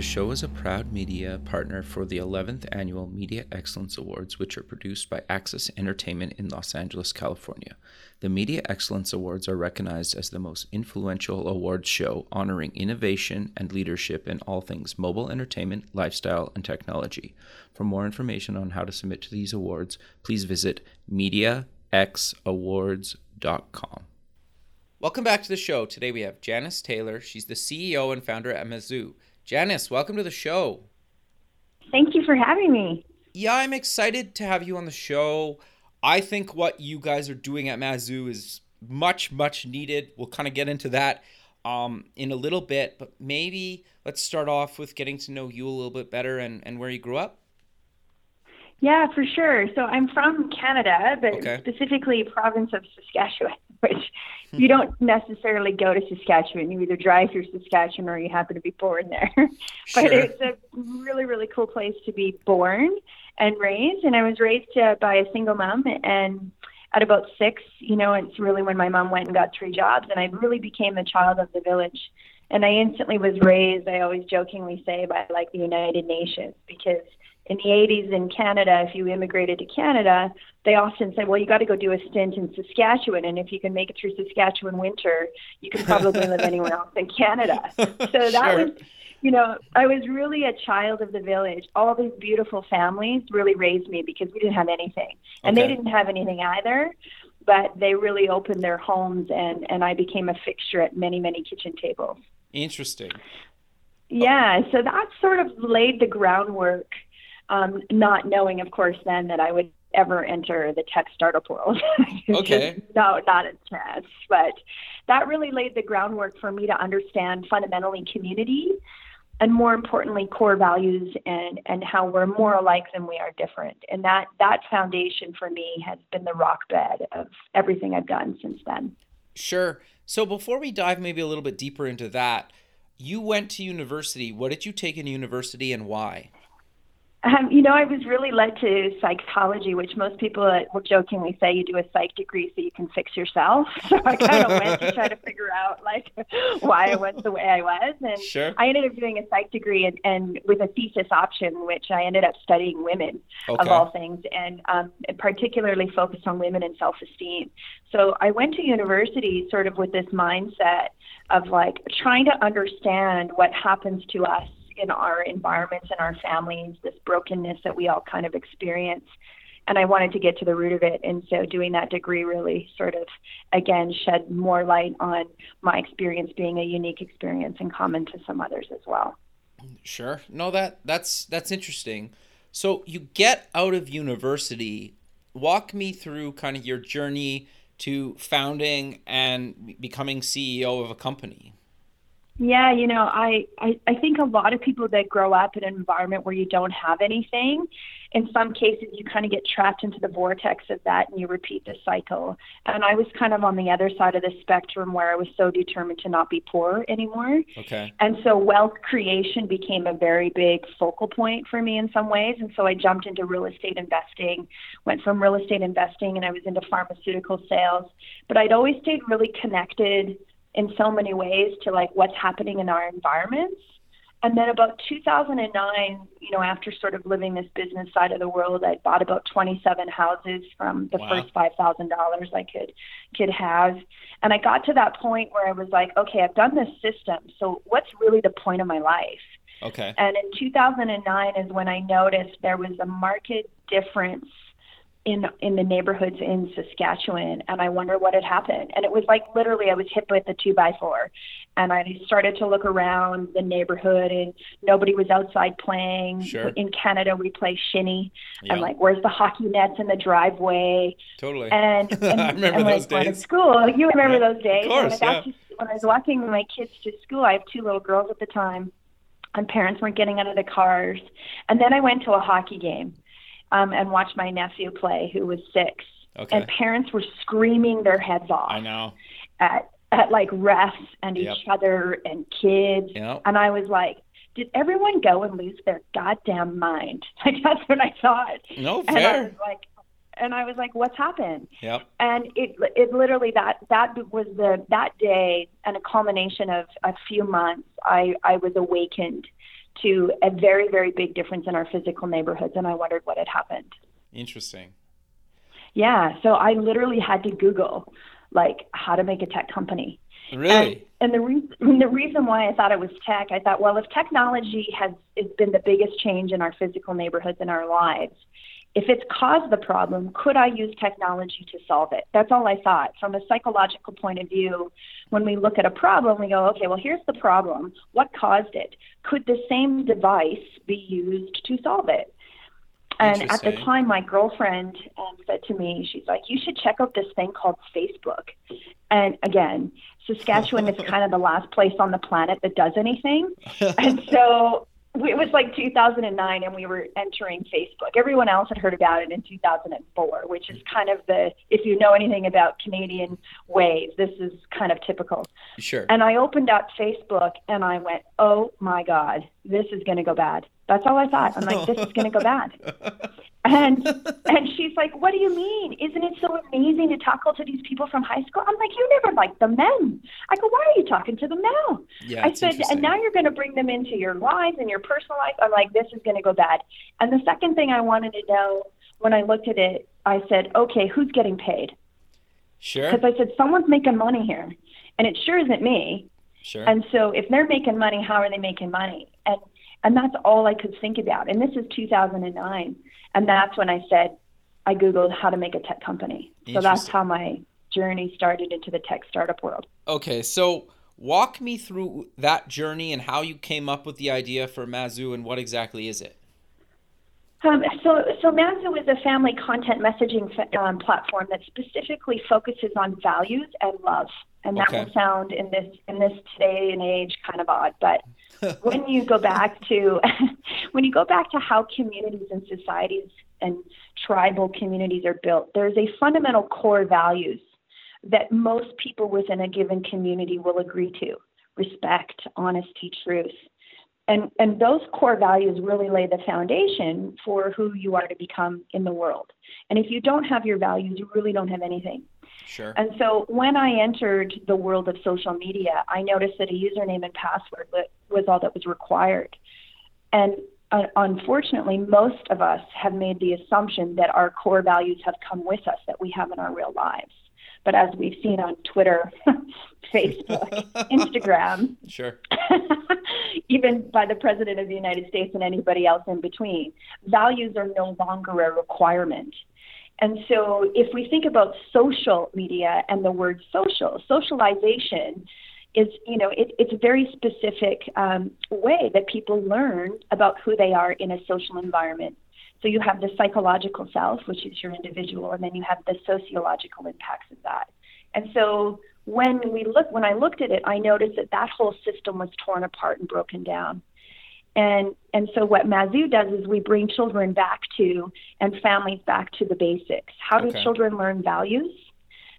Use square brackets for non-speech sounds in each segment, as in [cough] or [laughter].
The show is a proud media partner for the 11th Annual Media Excellence Awards, which are produced by Access Entertainment in Los Angeles, California. The Media Excellence Awards are recognized as the most influential awards show honoring innovation and leadership in all things mobile entertainment, lifestyle, and technology. For more information on how to submit to these awards, please visit MediaXAwards.com. Welcome back to the show. Today we have Janice Taylor. She's the CEO and founder at Mazu. Janice, welcome to the show. Thank you for having me. Yeah, I'm excited to have you on the show. I think what you guys are doing at Mazu is much, much needed. We'll kind of get into that um, in a little bit, but maybe let's start off with getting to know you a little bit better and, and where you grew up. Yeah, for sure. So I'm from Canada, but Okay. specifically province of Saskatchewan, [laughs] which you don't necessarily go to Saskatchewan. You either drive through Saskatchewan or you happen to be born there. [laughs] but Sure. it's a really, really cool place to be born and raised. And I was raised uh, by a single mom and at about six, you know, it's really when my mom went and got three jobs and I really became a child of the village. And I instantly was raised, I always jokingly say, by like the United Nations because in the 80s in Canada, if you immigrated to Canada, they often said, well, you got to go do a stint in Saskatchewan. And if you can make it through Saskatchewan winter, you can probably live anywhere else in Canada. [laughs] So that Sure. was, you know, I was really a child of the village. All these beautiful families really raised me because we didn't have anything. And Okay. they didn't have anything either. But they really opened their homes, and, and I became a fixture at many, many kitchen tables. Interesting. Yeah, so that sort of laid the groundwork, um, not knowing, of course, then that I would ever enter the tech startup world. [laughs] Okay. no, not a chance. But that really laid the groundwork for me to understand fundamentally community and more importantly core values and and how we're more alike than we are different and that that foundation for me has been the rock bed of everything i've done since then Sure. So before we dive maybe a little bit deeper into that, you went to university. What did you take in university and why? Um, you know, I was really led to psychology, which most people will jokingly say you do a psych degree so you can fix yourself. [laughs] So I kind of went to try to figure out like why I was the way I was, and Sure. I ended up doing a psych degree and, and with a thesis option, which I ended up studying women of all things, and um, particularly focused on women and self-esteem. So I went to university sort of with this mindset of like trying to understand what happens to us in our environments and our families, this brokenness that we all kind of experience. And I wanted to get to the root of it. And so doing that degree really sort of, again, shed more light on my experience being a unique experience and common to some others as well. Sure. No, that that's that's interesting. So you get out of university. Walk me through kind of your journey to founding and becoming CEO of a company. Yeah, you know, I, I, I think a lot of people that grow up in an environment where you don't have anything, in some cases you kind of get trapped into the vortex of that and you repeat the cycle. And I was kind of on the other side of the spectrum where I was so determined to not be poor anymore. Okay. And so wealth creation became a very big focal point for me in some ways. And so I jumped into real estate investing, went from real estate investing and I was into pharmaceutical sales. But I'd always stayed really connected in so many ways to like what's happening in our environments. And then about 2009, you know, after sort of living this business side of the world, I bought about 27 houses from the Wow. first $5,000 I could could have. And I got to that point where I was like, okay, I've done this system. So what's really the point of my life? Okay. And in 2009 is when I noticed there was a market difference in in the neighborhoods in Saskatchewan and I wonder what had happened. And it was like literally I was hit with a two by four and I started to look around the neighborhood and nobody was outside playing. Sure. In Canada we play shinny. Yeah. I'm like, where's the hockey nets in the driveway? Totally. And, [laughs] and I remember and those like, days. school. You remember Yeah. those days? Of course, when, I got yeah. to, when I was walking my kids to school, I have two little girls at the time, and parents weren't getting out of the cars. And then I went to a hockey game um, and watch my nephew play, who was six. Okay. And parents were screaming their heads off I know. at at like refs and Yep. each other and kids. Yep. And I was like, did everyone go and lose their goddamn mind? [laughs] Like that's what I thought. No, And I fair. was like, and I was like, what's happened? Yep. And it it literally that that was the that day and a culmination of a few months. I I was awakened to a very very big difference in our physical neighborhoods, and I wondered what had happened. Interesting. Yeah, so I literally had to Google like how to make a tech company. Really? And, and the reason the reason why I thought it was tech, I thought, well, if technology has has been the biggest change in our physical neighborhoods and our lives, if it's caused the problem, could I use technology to solve it? That's all I thought. From a psychological point of view, when we look at a problem, we go, okay, well, here's the problem. What caused it? Could the same device be used to solve it? And at the time, my girlfriend um, said to me, she's like, you should check out this thing called Facebook. And again, Saskatchewan is [laughs] kind of the last place on the planet that does anything. [laughs] And so it was like 2009 and we were entering Facebook. Everyone else had heard about it in 2004, which is kind of the, if you know anything about Canadian ways, this is kind of typical. Sure. And I opened up Facebook and I went, oh my God, this is going to go bad. That's all I thought. I'm like, this is going to go bad. [laughs] And and she's like, what do you mean? Isn't it so amazing to talk to these people from high school? I'm like, you never liked the men. I go, why are you talking to them now? Yeah, I said, and now you're going to bring them into your lives and your personal life. I'm like, this is going to go bad. And the second thing I wanted to know when I looked at it, I said, okay, who's getting paid? Sure. Because I said, someone's making money here, and it sure isn't me. Sure. And so if they're making money, how are they making money? And and that's all I could think about. And this is 2009, and that's when I said I googled how to make a tech company. So that's how my journey started into the tech startup world. Okay, so walk me through that journey and how you came up with the idea for Mazu and what exactly is it? Um, so, so Mazu is a family content messaging um, platform that specifically focuses on values and love. And that Okay. will sound in this in this day and age kind of odd, but [laughs] when you go back to [laughs] when you go back to how communities and societies and tribal communities are built, there's a fundamental core values that most people within a given community will agree to: respect, honesty, truth. And and those core values really lay the foundation for who you are to become in the world. And if you don't have your values you really don't have anything Sure. and so when i entered the world of social media i noticed that a username and password was all that was required and uh, unfortunately most of us have made the assumption that our core values have come with us that we have in our real lives but as we've seen on twitter [laughs] facebook [laughs] instagram Sure. [laughs] even by the President of the United States and anybody else in between. Values are no longer a requirement. And so, if we think about social media and the word social, socialization is, you know, it, it's a very specific um, way that people learn about who they are in a social environment. So, you have the psychological self, which is your individual, and then you have the sociological impacts of that. And so, when we look, when I looked at it, I noticed that that whole system was torn apart and broken down. And and so what Mazu does is we bring children back to and families back to the basics. How do Okay. children learn values?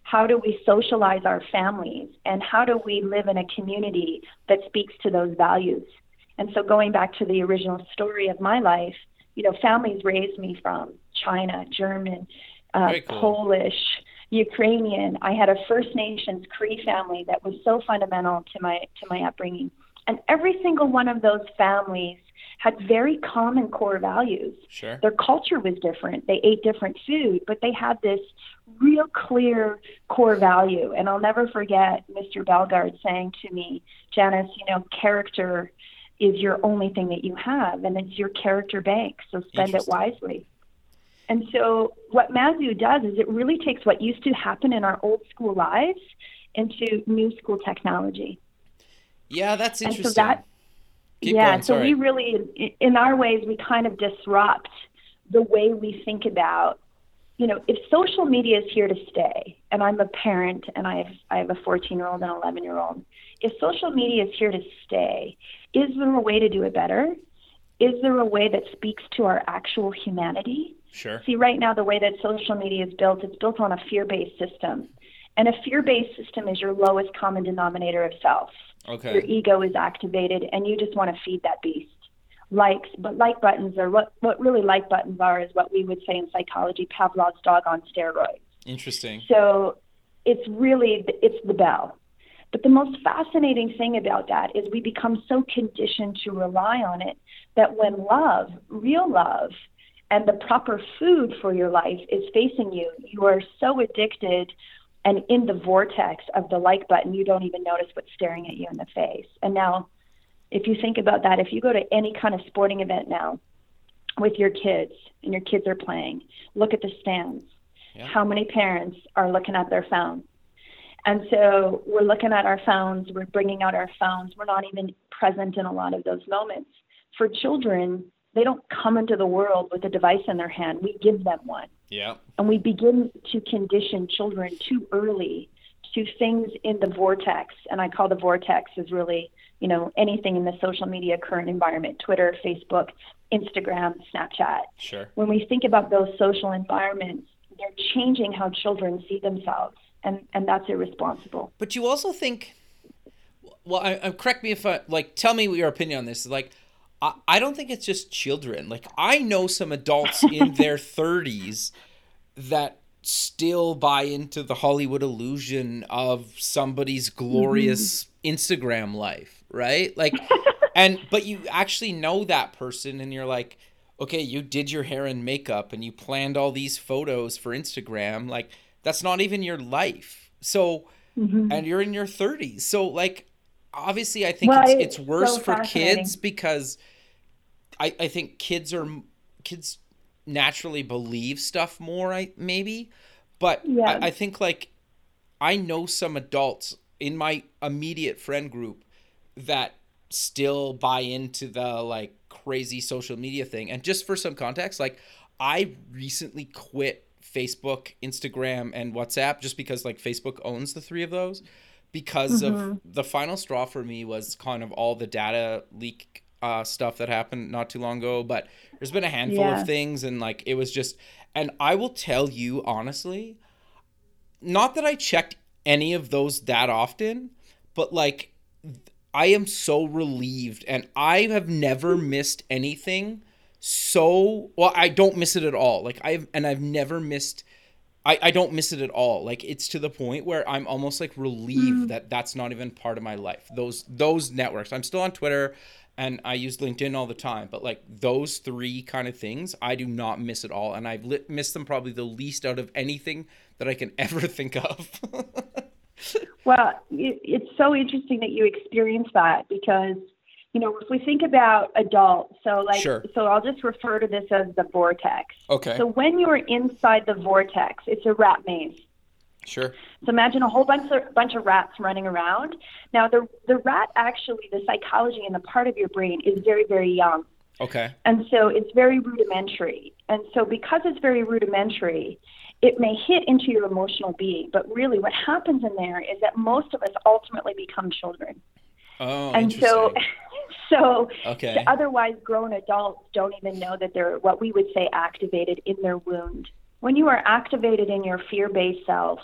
How do we socialize our families? And how do we live in a community that speaks to those values? And so going back to the original story of my life, you know, families raised me from China, German, uh, cool. Polish, Ukrainian. I had a First Nations Cree family that was so fundamental to my to my upbringing. And every single one of those families had very common core values. Sure. Their culture was different. They ate different food, but they had this real clear core value. And I'll never forget Mr. Belgard saying to me, Janice, you know, character is your only thing that you have, and it's your character bank. So spend it wisely. And so what Mazu does is it really takes what used to happen in our old school lives into new school technology. Yeah, that's interesting. And so that, Keep yeah, going, so we really, in our ways, we kind of disrupt the way we think about, you know, if social media is here to stay, and I'm a parent and I have I have a 14 year old and 11 year old, if social media is here to stay, is there a way to do it better? Is there a way that speaks to our actual humanity? Sure. See, right now, the way that social media is built, it's built on a fear based system. And a fear based system is your lowest common denominator of self. Your Okay. ego is activated, and you just want to feed that beast. Likes, but like buttons are what, what really like buttons are is what we would say in psychology Pavlov's dog on steroids. Interesting. So it's really it's the bell. But the most fascinating thing about that is we become so conditioned to rely on it that when love, real love, and the proper food for your life is facing you, you are so addicted and in the vortex of the like button, you don't even notice what's staring at you in the face. And now, if you think about that, if you go to any kind of sporting event now with your kids and your kids are playing, look at the stands. Yeah. How many parents are looking at their phones? And so we're looking at our phones, we're bringing out our phones, we're not even present in a lot of those moments. For children, they don't come into the world with a device in their hand, we give them one. Yeah. And we begin to condition children too early to things in the vortex. And I call the vortex is really, you know, anything in the social media current environment Twitter, Facebook, Instagram, Snapchat. Sure. When we think about those social environments, they're changing how children see themselves. And, and that's irresponsible. But you also think, well, I, I, correct me if I like. Tell me your opinion on this. Like, I, I don't think it's just children. Like, I know some adults in [laughs] their thirties that still buy into the Hollywood illusion of somebody's glorious mm-hmm. Instagram life, right? Like, [laughs] and but you actually know that person, and you're like, okay, you did your hair and makeup, and you planned all these photos for Instagram, like that's not even your life. So, mm-hmm. and you're in your 30s. So, like, obviously, I think Well, it's, it's it's worse so for kids because I, I think kids are kids naturally believe stuff more. I maybe, but Yeah. I, I think like I know some adults in my immediate friend group that still buy into the like crazy social media thing. And just for some context, like I recently quit Facebook, Instagram, and WhatsApp just because like Facebook owns the three of those. Because of mm-hmm. the final straw for me was kind of all the data leak uh, stuff that happened not too long ago. But there's been a handful Yeah. of things, and like it was just, and I will tell you honestly, not that I checked any of those that often, but like I am so relieved and I have never missed anything so well I don't miss it at all. Like I've and I've never missed I, I don't miss it at all. Like it's to the point where I'm almost like relieved that that's not even part of my life. Those those networks. I'm still on Twitter and I use LinkedIn all the time, but like those three kind of things, I do not miss at all, and I've li- missed them probably the least out of anything that I can [laughs] ever think of. [laughs] Well, it, it's so interesting that you experience that because, you know, if we think about adults, so like, Sure. so I'll just refer to this as the vortex. okay, So when you're inside the vortex, it's a rat maze. Sure. So imagine a whole bunch of bunch of rats running around. Now the the rat actually, the psychology in the part of your brain is very very young. Okay. And so it's very rudimentary. And so because it's very rudimentary, it may hit into your emotional being. But really, what happens in there is that most of us ultimately become children. Oh, and so, [laughs] so Okay. otherwise grown adults don't even know that they're what we would say activated in their wound. When you are activated in your fear based self,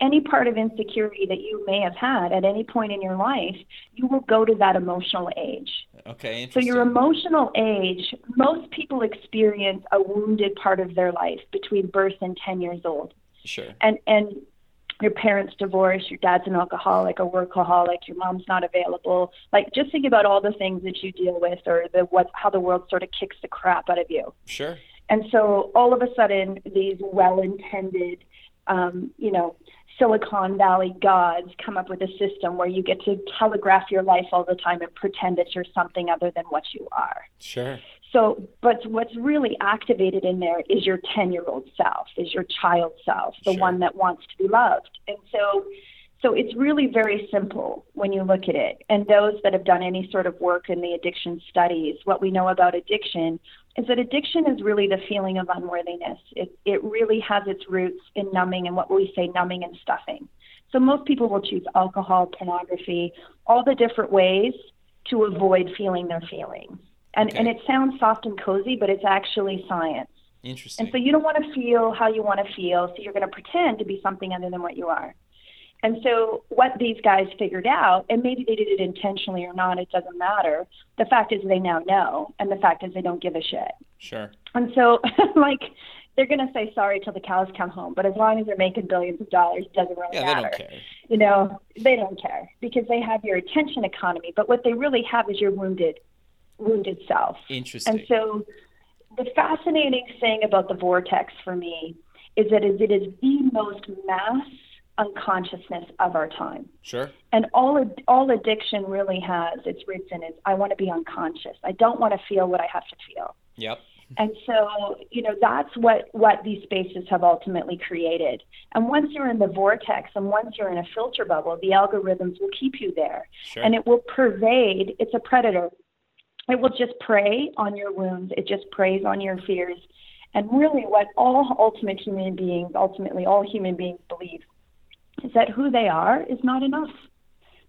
any part of insecurity that you may have had at any point in your life, you will go to that emotional age. Okay. So your emotional age, most people experience a wounded part of their life between birth and 10 years old. sure. And and your parents divorce, your dad's an alcoholic, a workaholic, your mom's not available. Like just think about all the things that you deal with or the what how the world sort of kicks the crap out of you. Sure. And so all of a sudden, these well intended, um, you know, Silicon Valley gods come up with a system where you get to telegraph your life all the time and pretend that you're something other than what you are. Sure. So, but what's really activated in there is your 10 year old self, is your child self, the Sure. one that wants to be loved. And so, so it's really very simple when you look at it. And those that have done any sort of work in the addiction studies, what we know about addiction is that addiction is really the feeling of unworthiness. It, it really has its roots in numbing and what we say numbing and stuffing. So most people will choose alcohol, pornography, all the different ways to avoid feeling their feelings. And, Okay. and it sounds soft and cozy, but it's actually science. Interesting. And so you don't want to feel how you want to feel, so you're going to pretend to be something other than what you are. And so what these guys figured out, and maybe they did it intentionally or not, it doesn't matter. The fact is they now know, and the fact is they don't give a shit. sure. And so, [laughs] like, they're going to say sorry till the cows come home, but as long as they're making billions of dollars, it doesn't really Yeah, they matter. don't care. You know, they don't care because they have your attention economy. But what they really have is your wounded, wounded self. Interesting. And so, the fascinating thing about the vortex for me is that it is the most mass unconsciousness of our time. sure. And all all addiction really has its roots in is I want to be unconscious. I don't want to feel what I have to feel. Yep. And so, you know, that's what what these spaces have ultimately created. And once you're in the vortex and once you're in a filter bubble, the algorithms will keep you there Sure. and it will pervade. It's a predator. It will just prey on your wounds. It just preys on your fears. And really, what all ultimate human beings, ultimately all human beings believe, is that who they are is not enough.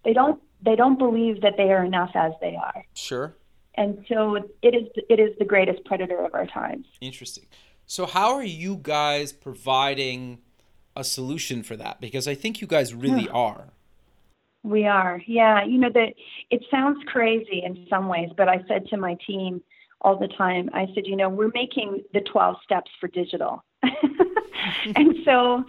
They don't. They don't believe that they are enough as they are. sure. And so it is. It is the greatest predator of our times. Interesting. So, how are you guys providing a solution for that? Because I think you guys really hmm. are. We are, yeah. You know that it sounds crazy in some ways, but I said to my team all the time, I said, you know, we're making the 12 steps for digital. [laughs] and so,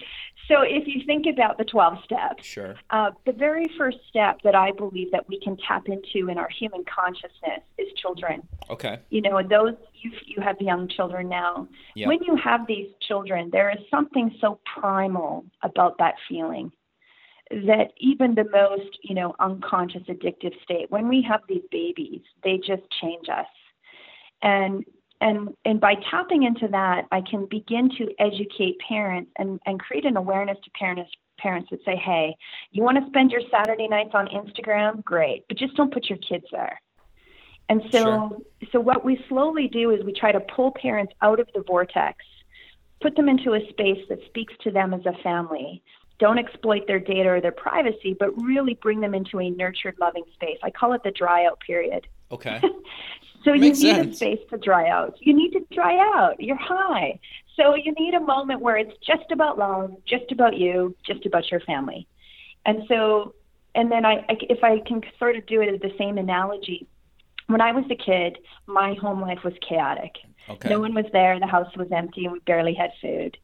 so if you think about the 12 steps, Sure. uh, the very first step that I believe that we can tap into in our human consciousness is children. Okay. You know, those you you have young children now. Yep. When you have these children, there is something so primal about that feeling that even the most, you know, unconscious addictive state, when we have these babies, they just change us. And and and by tapping into that, I can begin to educate parents and, and create an awareness to parents parents would say, Hey, you want to spend your Saturday nights on Instagram? Great. But just don't put your kids there. And so Sure. so what we slowly do is we try to pull parents out of the vortex, put them into a space that speaks to them as a family. Don't exploit their data or their privacy, but really bring them into a nurtured, loving space. I call it the dry out period. Okay. [laughs] So you Makes need sense. a space to dry out. You need to dry out. You're high. So you need a moment where it's just about love, just about you, just about your family. And so, and then I, I if I can sort of do it as the same analogy, when I was a kid, my home life was chaotic. Okay. No one was there. The house was empty, and we barely had food.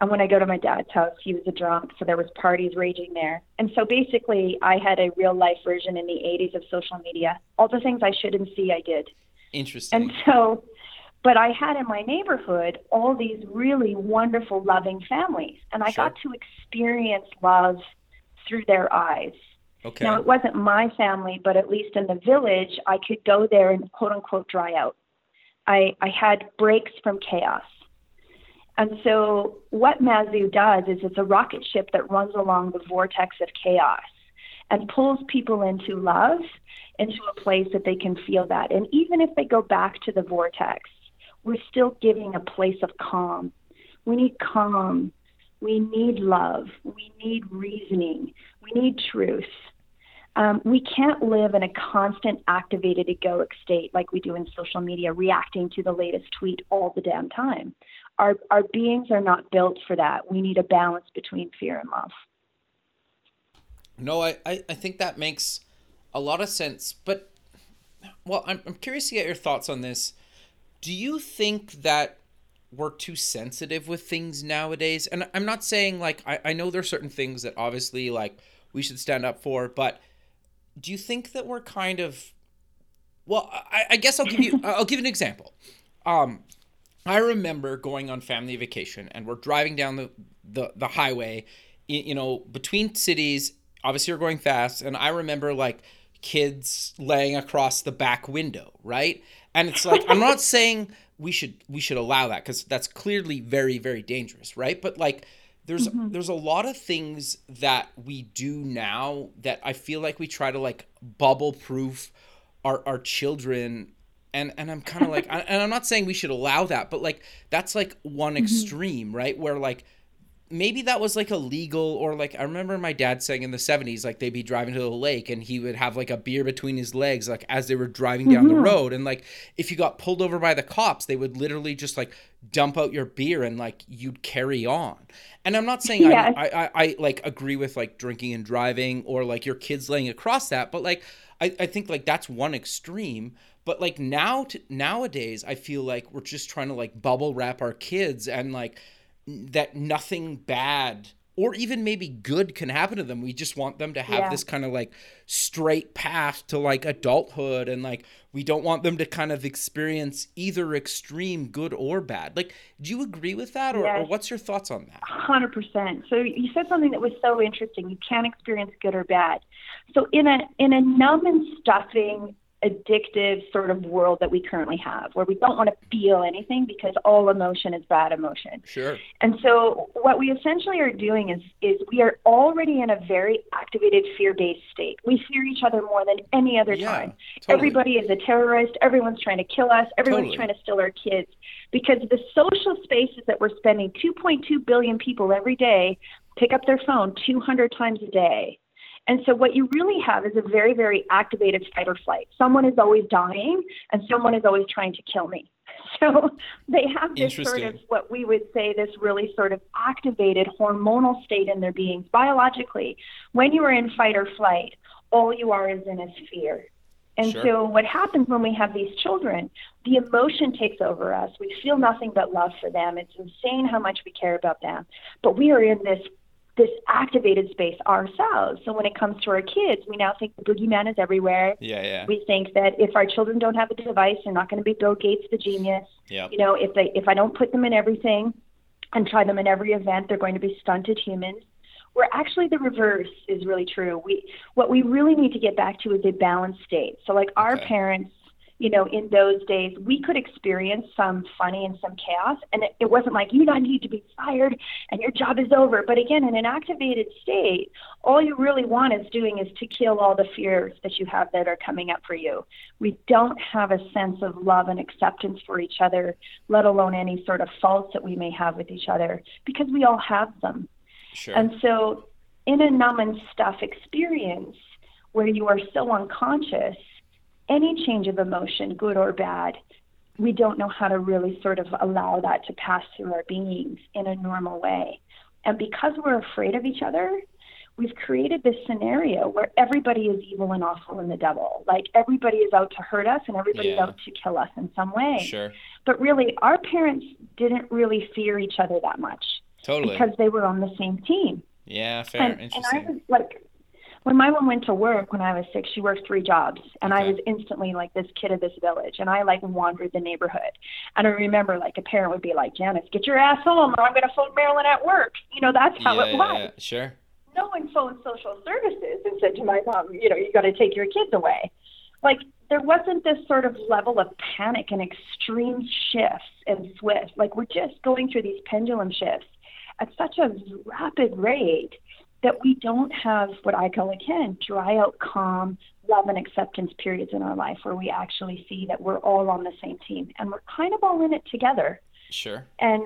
And when I go to my dad's house, he was a drunk, so there was parties raging there. And so basically, I had a real life version in the 80s of social media. All the things I shouldn't see, I did. Interesting. And so, but I had in my neighborhood all these really wonderful, loving families, and I Sure. got to experience love through their eyes. okay. Now, it wasn't my family, but at least in the village, I could go there and quote unquote dry out. I, I had breaks from chaos. And so, what Mazu does is it's a rocket ship that runs along the vortex of chaos and pulls people into love, into a place that they can feel that. And even if they go back to the vortex, we're still giving a place of calm. We need calm. We need love. We need reasoning. We need truth. Um, we can't live in a constant activated egoic state like we do in social media, reacting to the latest tweet all the damn time. Our, our beings are not built for that. We need a balance between fear and love. No, I, I, I think that makes a lot of sense. But, well, I'm, I'm curious to get your thoughts on this. Do you think that we're too sensitive with things nowadays? And I'm not saying, like, I, I know there's certain things that obviously, like, we should stand up for, but do you think that we're kind of. Well, I, I guess I'll give you I'll give an example. Um, I remember going on family vacation and we're driving down the, the, the highway, you know, between cities. Obviously, we're going fast. And I remember like kids laying across the back window, right? and it's like i'm not [laughs] saying we should we should allow that because that's clearly very very dangerous right but like there's mm-hmm. there's a lot of things that we do now that i feel like we try to like bubble proof our our children and and i'm kind of like [laughs] and i'm not saying we should allow that but like that's like one mm-hmm. extreme right where like maybe that was like illegal or like I remember my dad saying in the 70s like they'd be driving to the lake and he would have like a beer between his legs like as they were driving down mm-hmm. the road and like if you got pulled over by the cops they would literally just like dump out your beer and like you'd carry on. And I'm not saying yeah. I, I, I I like agree with like drinking and driving or like your kids laying across that but like I, I think like that's one extreme but like now to, nowadays I feel like we're just trying to like bubble wrap our kids and like that nothing bad or even maybe good can happen to them. We just want them to have yeah. this kind of like straight path to like adulthood and like we don't want them to kind of experience either extreme good or bad. Like do you agree with that or, yes. or what's your thoughts on that? 100%. So you said something that was so interesting. You can't experience good or bad. So in a in a numb and stuffing addictive sort of world that we currently have where we don't want to feel anything because all emotion is bad emotion. Sure. And so what we essentially are doing is is we are already in a very activated fear-based state. We fear each other more than any other yeah, time. Totally. Everybody is a terrorist, everyone's trying to kill us, everyone's totally. trying to steal our kids because the social spaces that we're spending 2.2 billion people every day pick up their phone 200 times a day and so what you really have is a very, very activated fight or flight. Someone is always dying and someone is always trying to kill me. [laughs] So they have this sort of what we would say this really sort of activated hormonal state in their beings biologically. When you are in fight or flight, all you are is in is fear. And sure. so what happens when we have these children, the emotion takes over us. We feel nothing but love for them. It's insane how much we care about them. But we are in this this activated space ourselves. So when it comes to our kids, we now think the boogeyman is everywhere. Yeah, yeah. We think that if our children don't have a device, they're not going to be Bill Gates the genius. Yeah. You know, if they if I don't put them in everything and try them in every event, they're going to be stunted humans. Where actually the reverse is really true. We what we really need to get back to is a balanced state. So like our okay. parents you know, in those days, we could experience some funny and some chaos. And it, it wasn't like, you don't need to be fired and your job is over. But again, in an activated state, all you really want is doing is to kill all the fears that you have that are coming up for you. We don't have a sense of love and acceptance for each other, let alone any sort of faults that we may have with each other, because we all have them. Sure. And so, in a numb and stuff experience where you are so unconscious, any change of emotion, good or bad, we don't know how to really sort of allow that to pass through our beings in a normal way. And because we're afraid of each other, we've created this scenario where everybody is evil and awful and the devil. Like everybody is out to hurt us and everybody's yeah. out to kill us in some way. Sure. But really, our parents didn't really fear each other that much. Totally. Because they were on the same team. Yeah, fair. And, Interesting. And I was like when my mom went to work when I was six, she worked three jobs, and. I was instantly like this kid of this village, and I like wandered the neighborhood. And I remember like a parent would be like, "Janice, get your ass home, or I'm going to phone Marilyn at work." You know, that's how yeah, it was. Yeah, sure. No one phoned social services and said to my mom, "You know, you got to take your kids away." Like there wasn't this sort of level of panic and extreme shifts and swift. Like we're just going through these pendulum shifts at such a rapid rate that we don't have what I call again dry out, calm, love and acceptance periods in our life where we actually see that we're all on the same team and we're kind of all in it together. Sure. And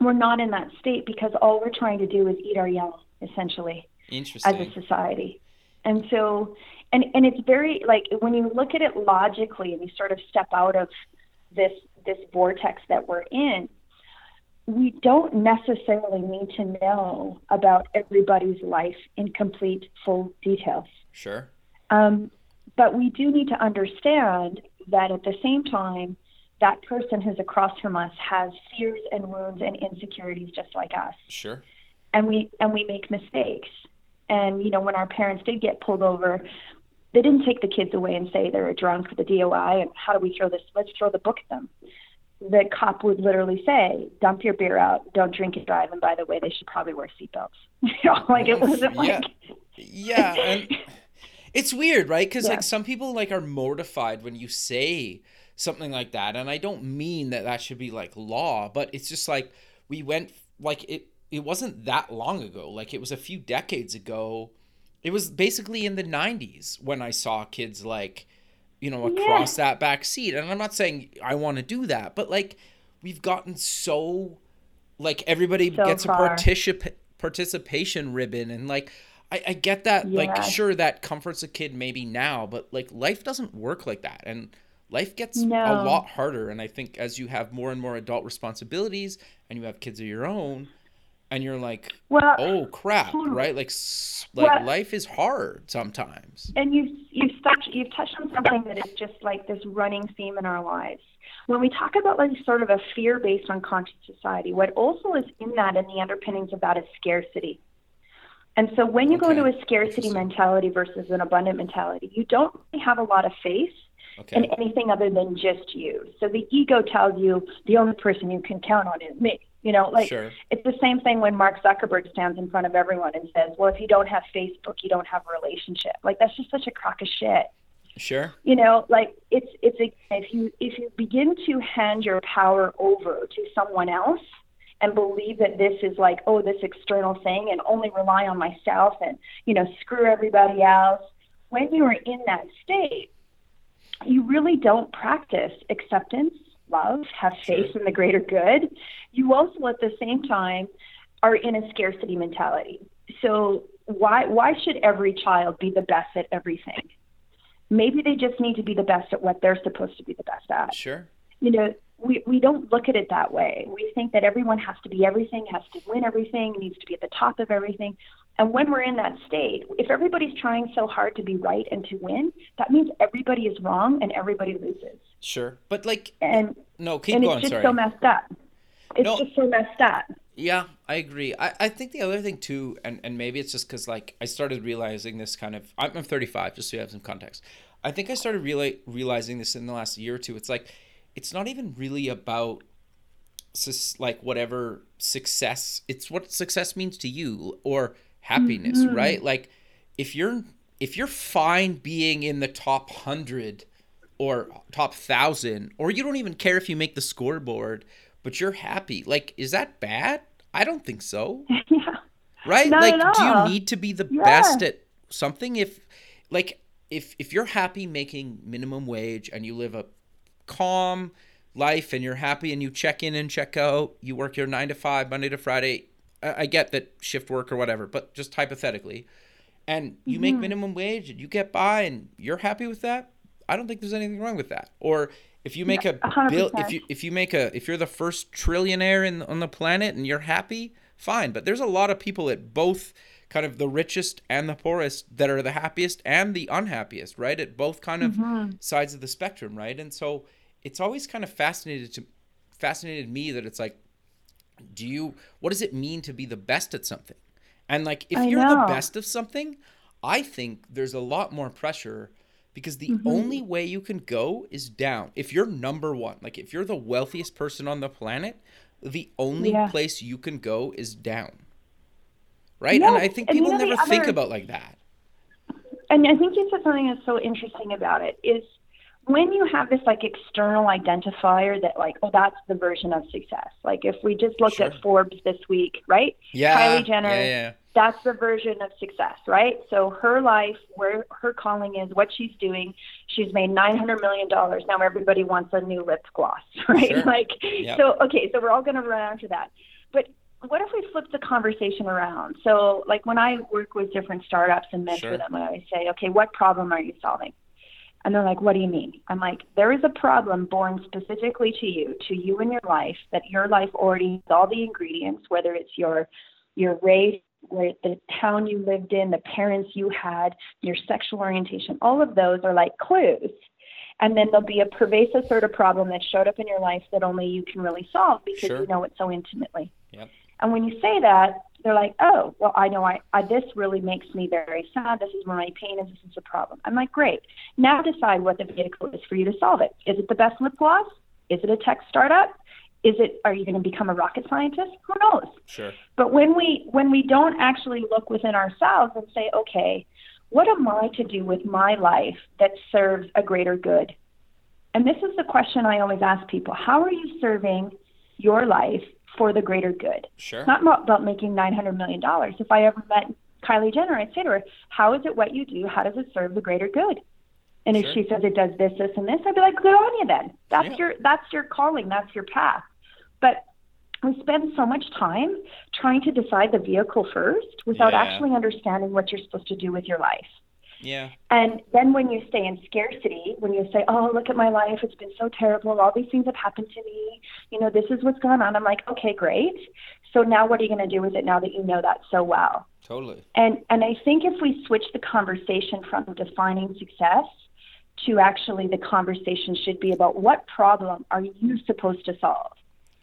we're not in that state because all we're trying to do is eat our young, essentially, Interesting. as a society. And so, and and it's very like when you look at it logically and you sort of step out of this this vortex that we're in, we don't necessarily need to know about everybody's life in complete, full details. Sure. Um, but we do need to understand that at the same time, that person who's across from us has fears and wounds and insecurities just like us. Sure. And we and we make mistakes. And you know, when our parents did get pulled over, they didn't take the kids away and say they're a drunk for the DOI and how do we throw this? Let's throw the book at them the cop would literally say, "Dump your beer out. Don't drink and drive." And by the way, they should probably wear seatbelts. [laughs] you know, like it wasn't yeah. like yeah, and [laughs] it's weird, right? Because yeah. like some people like are mortified when you say something like that. And I don't mean that that should be like law, but it's just like we went like it it wasn't that long ago. Like it was a few decades ago. It was basically in the 90s when I saw kids like you know across yeah. that back seat. And I'm not saying I want to do that, but like we've gotten so like everybody so gets far. a particip- participation ribbon and like I, I get that yeah. like sure that comforts a kid maybe now but like life doesn't work like that and life gets no. a lot harder and i think as you have more and more adult responsibilities and you have kids of your own and you're like well, oh crap hmm. right? Like like well, life is hard sometimes. And you've you've touched you've touched on something that is just like this running theme in our lives. When we talk about like sort of a fear based on conscious society what also is in that and the underpinnings of that is scarcity. And so when you okay. go into a scarcity mentality versus an abundant mentality you don't really have a lot of faith okay. in anything other than just you. So the ego tells you the only person you can count on is me you know, like sure. it's the same thing when Mark Zuckerberg stands in front of everyone and says, "Well, if you don't have Facebook, you don't have a relationship." Like that's just such a crock of shit. Sure. You know, like it's it's a, if you if you begin to hand your power over to someone else and believe that this is like oh this external thing and only rely on myself and you know screw everybody else when you are in that state you really don't practice acceptance love, have faith in the greater good, you also at the same time are in a scarcity mentality. So why why should every child be the best at everything? Maybe they just need to be the best at what they're supposed to be the best at. Sure. You know, we, we don't look at it that way. We think that everyone has to be everything, has to win everything, needs to be at the top of everything. And when we're in that state, if everybody's trying so hard to be right and to win, that means everybody is wrong and everybody loses. Sure, but like, and no, keep and going. it's just sorry. so messed up. It's no, just so messed up. Yeah, I agree. I, I think the other thing too, and, and maybe it's just because like I started realizing this kind of. I'm, I'm 35, just so you have some context. I think I started reali- realizing this in the last year or two. It's like, it's not even really about like whatever success. It's what success means to you or happiness, mm-hmm. right? Like if you're if you're fine being in the top 100 or top 1000 or you don't even care if you make the scoreboard, but you're happy. Like is that bad? I don't think so. [laughs] yeah. Right? Not like do you need to be the yeah. best at something if like if if you're happy making minimum wage and you live a calm life and you're happy and you check in and check out, you work your 9 to 5 Monday to Friday, I get that shift work or whatever, but just hypothetically, and you mm-hmm. make minimum wage and you get by and you're happy with that, I don't think there's anything wrong with that. Or if you make a bill, if you if you make a if you're the first trillionaire in on the planet and you're happy, fine. But there's a lot of people at both kind of the richest and the poorest that are the happiest and the unhappiest, right? At both kind of mm-hmm. sides of the spectrum, right? And so it's always kind of fascinated to fascinated me that it's like do you what does it mean to be the best at something and like if I you're know. the best of something i think there's a lot more pressure because the mm-hmm. only way you can go is down if you're number one like if you're the wealthiest person on the planet the only yeah. place you can go is down right and i think people never other... think about like that and i think you said something that's so interesting about it is when you have this like external identifier that like oh that's the version of success like if we just looked sure. at forbes this week right yeah kylie jenner yeah, yeah. that's the version of success right so her life where her calling is what she's doing she's made 900 million dollars now everybody wants a new lip gloss [laughs] right sure. like yep. so okay so we're all going to run after that but what if we flip the conversation around so like when i work with different startups and mentor sure. them i always say okay what problem are you solving and they're like, what do you mean? I'm like, there is a problem born specifically to you, to you in your life, that your life already has all the ingredients, whether it's your your race, where the town you lived in, the parents you had, your sexual orientation, all of those are like clues. And then there'll be a pervasive sort of problem that showed up in your life that only you can really solve because sure. you know it so intimately. Yep. And when you say that, they're like, oh, well, I know I, I this really makes me very sad. This is where my pain is. This is a problem. I'm like, great. Now decide what the vehicle is for you to solve it. Is it the best lip gloss? Is it a tech startup? Is it? Are you going to become a rocket scientist? Who knows? Sure. But when we when we don't actually look within ourselves and say, okay, what am I to do with my life that serves a greater good? And this is the question I always ask people How are you serving your life for the greater good? Sure. It's not about making $900 million. If I ever met Kylie Jenner, I'd say to her, How is it what you do? How does it serve the greater good? And if she says it does this, this, and this, I'd be like, Good on you then. That's Yeah. your that's your calling, that's your path. But we spend so much time trying to decide the vehicle first without Yeah. actually understanding what you're supposed to do with your life. Yeah. And then when you stay in scarcity, when you say, "Oh, look at my life; it's been so terrible. All these things have happened to me. You know, this is what's going on." I'm like, "Okay, great. So now, what are you going to do with it now that you know that so well?" Totally. And and I think if we switch the conversation from defining success to actually the conversation should be about what problem are you supposed to solve.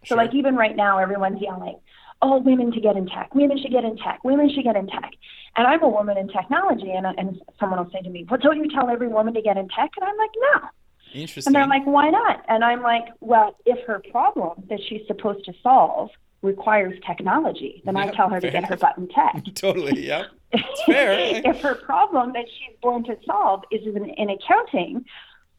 So Sure. like even right now, everyone's yelling, "Oh, women to get in tech. Women should get in tech. Women should get in tech." And I'm a woman in technology, and and someone will say to me, "Well, don't you tell every woman to get in tech?" And I'm like, "No." Interesting. And they're like, "Why not?" And I'm like, "Well, if her problem that she's supposed to solve requires technology, then I tell her to get her butt in tech." [laughs] totally. Yeah. [laughs] fair. if her problem that she's born to solve is in, in accounting,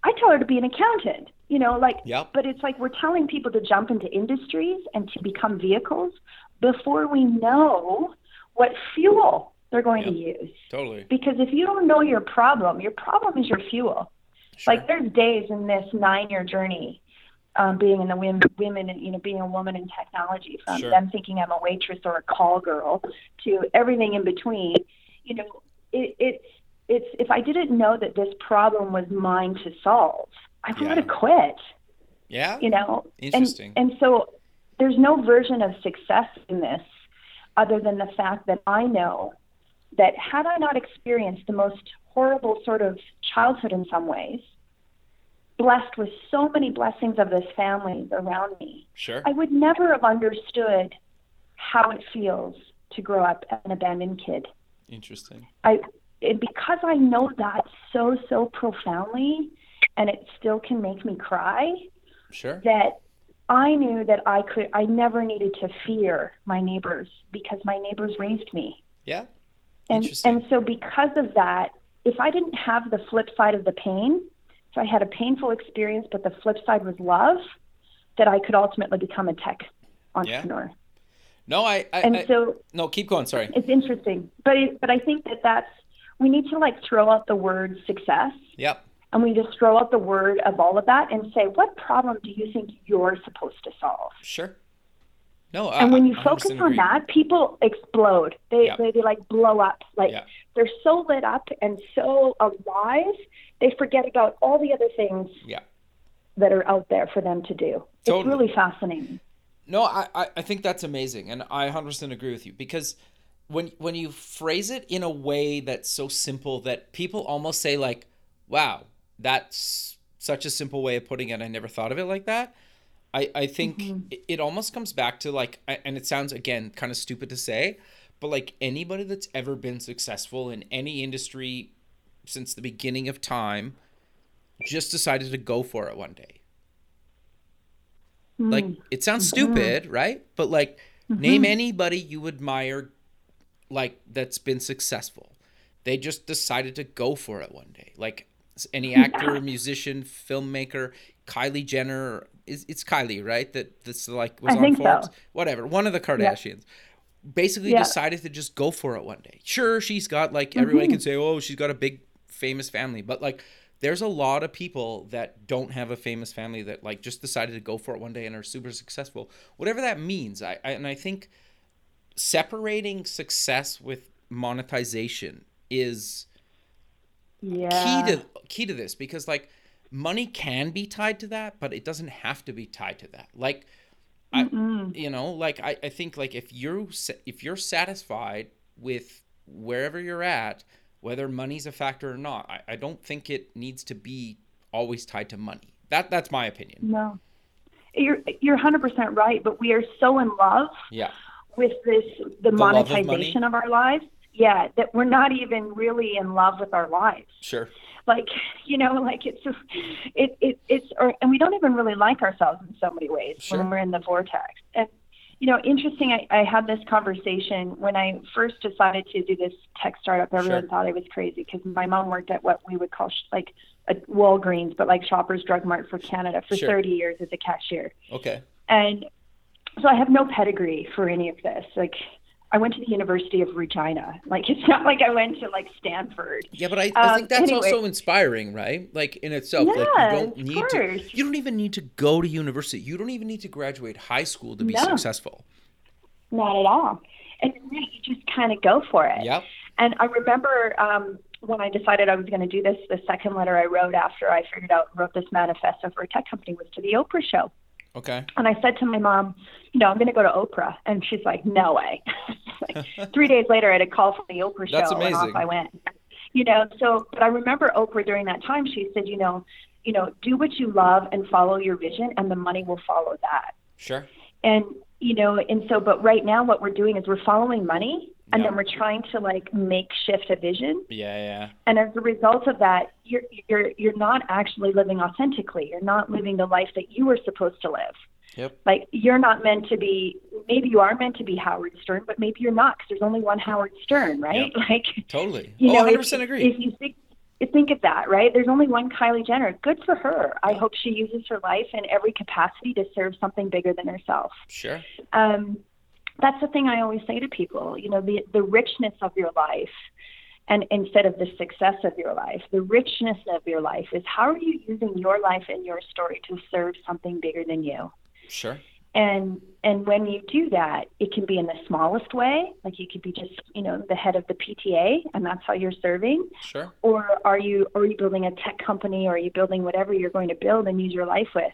I tell her to be an accountant. You know, like, Yep. but it's like we're telling people to jump into industries and to become vehicles before we know what fuel they're going to use. Totally. Because if you don't know your problem, your problem is your fuel. Sure. Like there's days in this nine-year journey, um, being in the women, women, you know, being a woman in technology, from Sure. them thinking I'm a waitress or a call girl to everything in between. You know, it, it's it's if I didn't know that this problem was mine to solve, I would Yeah. have quit. yeah. You know, Interesting. And, and so there's no version of success in this, other than the fact that I know that had I not experienced the most horrible sort of childhood in some ways, blessed with so many blessings of this family around me, Sure. I would never have understood how it feels to grow up an abandoned kid. Interesting. I and because I know that so so profoundly, and it still can make me cry Sure. that I knew that I could I never needed to fear my neighbors because my neighbors raised me. Yeah. And Interesting. and so because of that, if I didn't have the flip side of the pain, if I had a painful experience but the flip side was love, that I could ultimately become a tech entrepreneur. Yeah. No, I. I, And I so no, keep going. Sorry. it's interesting. But it, but I think that that's we need to like throw out the word success Yep. And we just throw out the word of all of that and say what problem do you think you're supposed to solve? Sure. No. and when you focus on agree. that, people explode. They, Yeah. they they like blow up. Like Yeah. they're so lit up and so alive, they forget about all the other things Yeah. that are out there for them to do. Totally. It's really fascinating. No, I, I I think that's amazing, and I 100% agree with you because when when you phrase it in a way that's so simple that people almost say like, "Wow, that's such a simple way of putting it. I never thought of it like that." I I think mm-hmm. it, it almost comes back to like, and it sounds again kind of stupid to say, but like anybody that's ever been successful in any industry since the beginning of time just decided to go for it one day. Mm-hmm. Like it sounds mm-hmm. stupid, right? But like name anybody you admire like that's been successful. They just decided to go for it one day. Like any actor, musician, filmmaker, Kylie Jenner is it's Kylie, right? That this like was I on think so. Forbes. Whatever. One of the Kardashians. Basically decided to just go for it one day. Sure, she's got like Mm-hmm. everybody can say, "Oh, she's got a big famous family," but like there's a lot of people that don't have a famous family that like just decided to go for it one day and are super successful. Whatever that means. I, I and I think separating success with monetization is Yeah. key to key to this because like money can be tied to that but it doesn't have to be tied to that like I, you know like I, I think like if you're if you're satisfied with wherever you're at whether money's a factor or not I, I don't think it needs to be always tied to money that that's my opinion No. You're you're 100% right, but we are so in love yeah with this the, of monetization of, our lives. Yeah, that we're not even really in love with our lives. sure Like, you know, like it's just it it it's or, and we don't even really like ourselves in so many ways Sure. when we're in the vortex. And you know, interesting. I, I had this conversation when I first decided to do this tech startup. Everyone Sure. thought I was crazy because my mom worked at what we would call sh- like a Walgreens, but like Shoppers Drug Mart for Canada for Sure. 30 years as a cashier. Okay. And so I have no pedigree for any of this. Like, I went to the University of Regina. Like, it's not like I went to like Stanford. Yeah, but I, I Um, think that's anyway. also inspiring, right? Like in itself, like you Yeah, don't of need to. You don't even need to go to university. You don't even need to graduate high school to be No. successful. Not at all. And really, you just kind of go for it. Yep. And I remember um, when I decided I was going to do this, the second letter I wrote after I figured out wrote this manifesto for a tech company was to the Oprah show. Okay. And I said to my mom, you know, I'm going to go to Oprah. And she's like, no way. [laughs] like, three days later, I had a call from the Oprah show, That's and off I went. You know, so, but I remember Oprah during that time, she said, you know, you know, do what you love and follow your vision, and the money will follow that. Sure. And you know, and so, but right now, what we're doing is we're following money, and Yeah. then we're trying to like make shift a vision. Yeah, yeah. And as a result of that, you're you're you're not actually living authentically. You're not living the life that you were supposed to live. Yep. Like you're not meant to be. Maybe you are meant to be Howard Stern, but maybe you're not because there's only one Howard Stern, right? Yep. [laughs] Like Totally. you oh, know, 100% if, agree. If you think think of that, right? There's only one Kylie Jenner. Good for her. I hope she uses her life in every capacity to serve something bigger than herself. sure. Um, that's the thing I always say to people. You know, the the richness of your life, and instead of the success of your life, the richness of your life is how are you using your life and your story to serve something bigger than you? Sure. and and when you do that it can be in the smallest way like you could be just you know the head of the pta and that's how you're serving Sure. or are you are you building a tech company or are you building whatever you're going to build and use your life with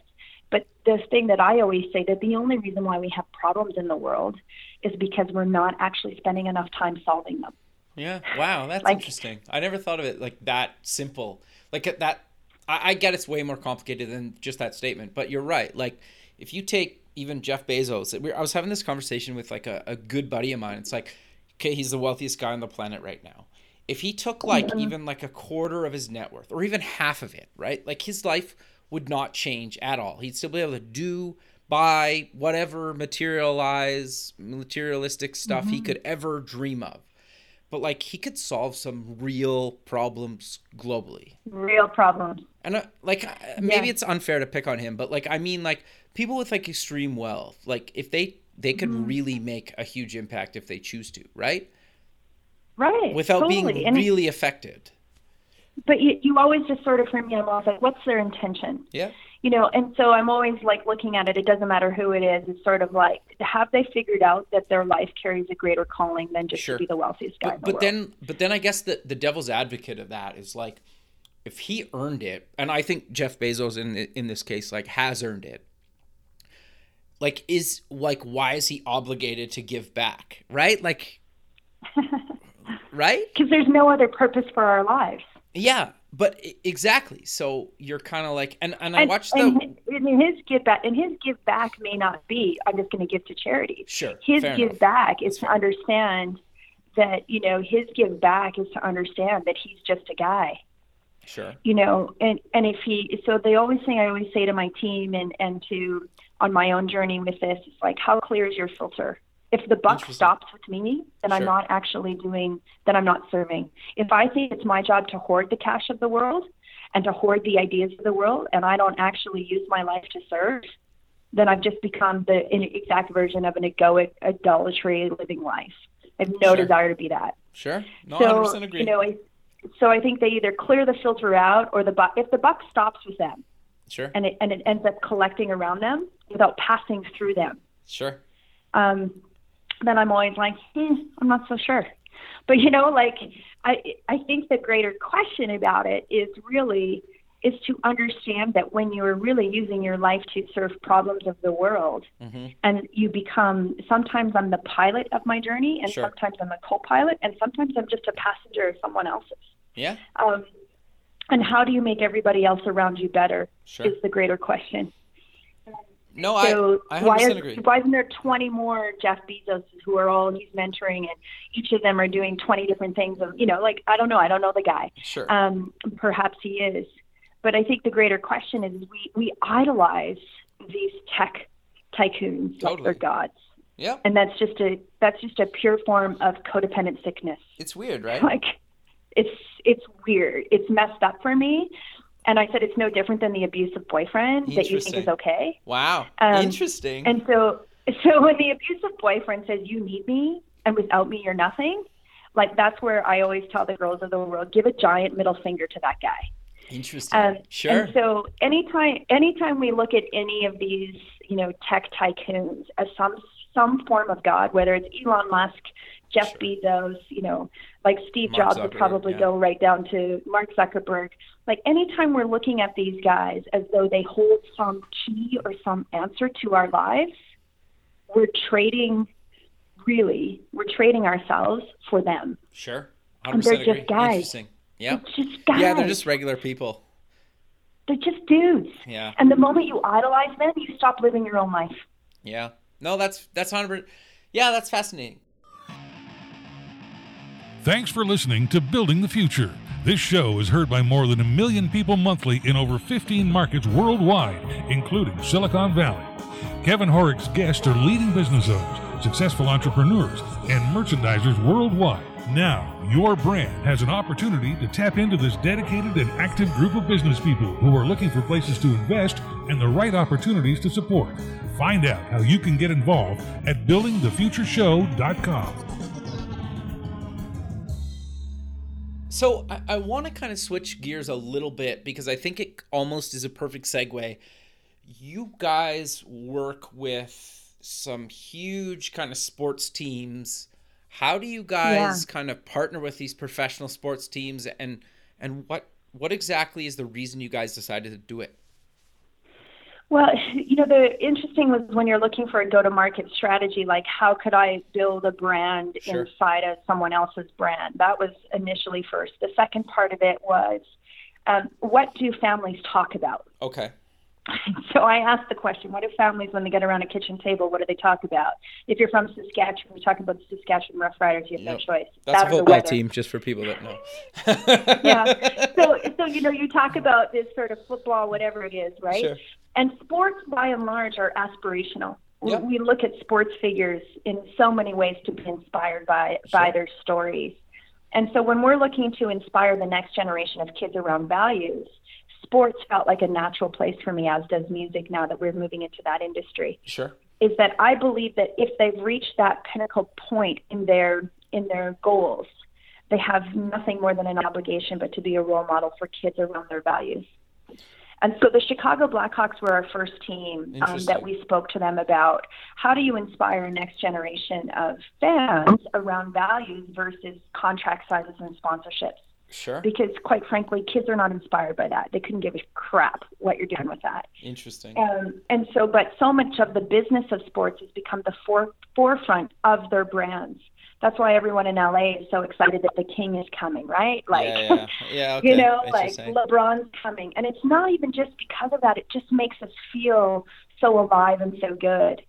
but the thing that i always say that the only reason why we have problems in the world is because we're not actually spending enough time solving them Yeah. Wow, that's Like- interesting. I never thought of it like that simple. Like uh, that. I, I get it's way more complicated than just that statement, but you're right. Like if you take even Jeff Bezos, I was having this conversation with like a, a good buddy of mine. It's like, okay, he's the wealthiest guy on the planet right now. If he took like even like a quarter of his net worth, or even half of it, right? Like his life would not change at all. He'd still be able to do, buy whatever materialize, materialistic stuff he could ever dream of but like he could solve some real problems globally real problems and uh, like maybe Yeah. it's unfair to pick on him but like i mean like people with like extreme wealth like if they they could Mm-hmm. really make a huge impact if they choose to right right without totally. being and really affected but you, you always just sort of frame me off like what's their intention? Yeah. You know and so i'm always like looking at it it doesn't matter who it is it's sort of like have they figured out that their life carries a greater calling than just Sure. to be the wealthiest guy but, in the but then but then i guess the, the devil's advocate of that is like if he earned it and i think jeff bezos in in this case like has earned it like is like why is he obligated to give back right? Like [laughs] right? Because there's no other purpose for our lives yeah but exactly. So you're kind of like and and i and, watched the and, and his give back and his give back may not be i'm just going to give to charity. Sure his give enough. back is to understand that you know his give back is to understand that he's just a guy. Sure. You know and and if he so the always thing i always say to my team and and to on my own journey with this is like how clear is your filter if the buck stops with me then i'm not actually doing then i'm not serving. If i think it's my job to hoard the cash of the world and to hoard the ideas of the world and i don't actually use my life to serve then i've just become the exact version of an egoic idolatry living life. I have no Sure. desire to be that. Sure. No so 100% agree. you know I, so i think they either clear the filter out or the buck if the buck stops with them sure. and it and it ends up collecting around them without passing through them. Sure. Um, then i'm always like hmm, i'm not so sure. But you know like i i think the greater question about it is really is to understand that when you're really using your life to serve problems of the world hmm and you become sometimes i'm the pilot of my journey and Sure. sometimes i'm a co-pilot and sometimes i'm just a passenger of someone else's. Yeah. Um, and how do you make everybody else around you better sure. is the greater question. No i So i 100% why, is, agree why isn't there 20 more Jeff Bezos who are all he's mentoring and each of them are doing 20 different things? Of, you know, like, I don't know. I don't know the guy. sure Um, perhaps he is. But I think the greater question is we, we idolize these tech tycoons Totally. they're gods. Yeah. And that's just a that's just a pure form of codependent sickness. It's weird, right? [laughs] Like it's it's weird. It's messed up for me. And I said it's no different than the abusive boyfriend that you think is okay. Wow. Um, Interesting. And so so when the abusive boyfriend says you need me and without me you're nothing, like that's where I always tell the girls of the world, give a giant middle finger to that guy. Interesting. Um, sure. And so anytime anytime we look at any of these, you know, tech tycoons as some some form of god, whether it's Elon Musk, Jeff Sure. Bezos, you know, like Steve Mark Jobs would probably yeah. go right down to Mark Zuckerberg. Like anytime we're looking at these guys as though they hold some key or some answer to our lives, we're trading really, we're trading ourselves for them. sure. and they're 100% just guys. Interesting. Yeah. It's just guys. Yeah, they're just regular people. they're just dudes. Yeah. And the moment you idolize them, you stop living your own life. Yeah. No, that's that's 100 Yeah, that's fascinating. Thanks for listening to Building the Future. This show is heard by more than a million people monthly in over 15 markets worldwide, including Silicon Valley. Kevin Horek's guests are leading business owners, successful entrepreneurs, and merchandisers worldwide. Now, your brand has an opportunity to tap into this dedicated and active group of business people who are looking for places to invest and the right opportunities to support. Find out how you can get involved at buildingthefutureshow.com. So I, I want to kind of switch gears a little bit because I think it almost is a perfect segue. You guys work with some huge kind of sports teams. How do you guys kind of partner with these professional sports teams and and what what exactly is the reason you guys decided to do it? Well, [laughs] you know, the interesting was when you're looking for a go-to-market strategy, like how could I build a brand Sure. inside of someone else's brand? That was initially first. The second part of it was, um, what do families talk about? Okay. [laughs] So I asked the question, what do families, when they get around a kitchen table, what do they talk about? If you're from Saskatchewan, we talk about the Saskatchewan Roughriders. You have Yep. no choice. That's That a football team, just for people that know. yeah. [laughs] So, so you know, you talk about this sort of football, whatever it is, right? Sure. And sports, by and large, are aspirational. We- Yep. We look at sports figures in so many ways to be inspired by by their stories. And so, when we're looking to inspire the next generation of kids around values, sports felt like a natural place for me, as does music. Now that we're moving into that industry, Sure. is that I believe that if they've reached that pinnacle point in their in their goals, they have nothing more than an obligation but to be a role model for kids around their values. And so the Chicago Blackhawks were our first team um, that we spoke to them about. How do you inspire a next generation of fans around values versus contract sizes and sponsorships? Sure. Because quite frankly, kids are not inspired by that. They couldn't give a crap what you're doing with that. Interesting. Um, and so, but so much of the business of sports has become the fore, forefront of their brands. That's why everyone in LA is so excited that the king is coming, right? Like, yeah, yeah, [laughs] yeah. Okay. you know, like. LeBron's coming. And it's not even just because of that, it just makes us feel so alive and so good.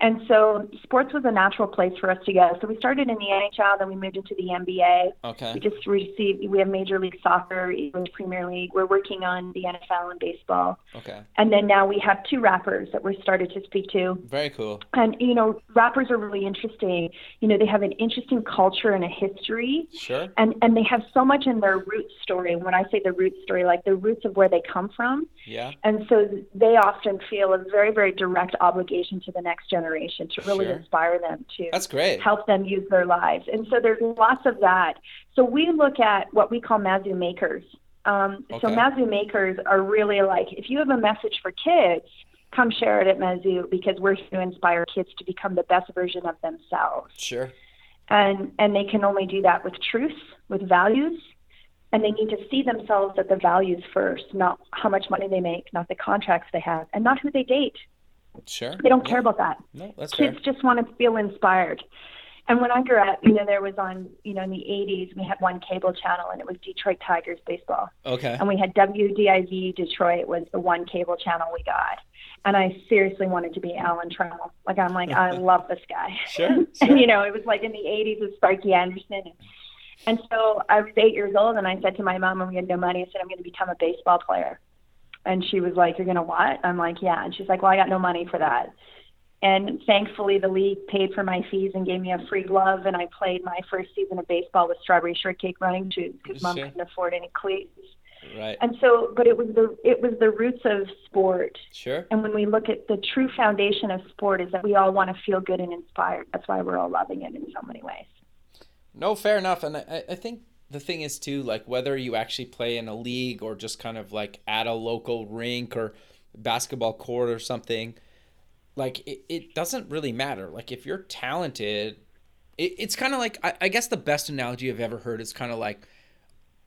And so, sports was a natural place for us to go. So, we started in the NHL, then we moved into the NBA. Okay. We just received, we have Major League Soccer, English Premier League. We're working on the NFL and baseball. Okay. And then now we have two rappers that we're started to speak to. Very cool. And, you know, rappers are really interesting. You know, they have an interesting culture and a history. Sure. And, and they have so much in their root story. And when I say the root story, like the roots of where they come from. Yeah. And so they often feel a very, very direct obligation to the next generation to really Sure. inspire them to That's great. help them use their lives. And so there's lots of that. So we look at what we call Mazu makers. Um, So Okay. Mazu makers are really like if you have a message for kids, come share it at Mazu because we're here to inspire kids to become the best version of themselves. Sure. And and they can only do that with truth, with values. And they need to see themselves at the values first, not how much money they make, not the contracts they have, and not who they date. Sure. They don't Yeah. care about that No, that's fair. kids just want to feel inspired. And when I grew up, you know, there was on, you know, in the 80s, we had one cable channel and it was Detroit Tigers baseball. Okay. And we had WDIV Detroit was the one cable channel we got. And I seriously wanted to be Alan Trammell. Like, I'm like, I [laughs] love this guy. Sure, [laughs] and, you know, it was like in the 80s with Sparky Anderson. And, and so I was eight years old and I said to my mom when we had no money, I said, I'm going to become a baseball player. And she was like, You're going to what? I'm like, Yeah. And she's like, Well, I got no money for that. And thankfully, the league paid for my fees and gave me a free glove. And I played my first season of baseball with strawberry shortcake running shoes because mom Sure. couldn't afford any cleats. Right. And so, but it was the it was the roots of sport. Sure. And when we look at the true foundation of sport, is that we all want to feel good and inspired. That's why we're all loving it in so many ways. No, fair enough. And I, I think the thing is too, like whether you actually play in a league or just kind of like at a local rink or basketball court or something, like it, it doesn't really matter. Like if you're talented, it, it's kind of like I, I guess the best analogy I've ever heard is kind of like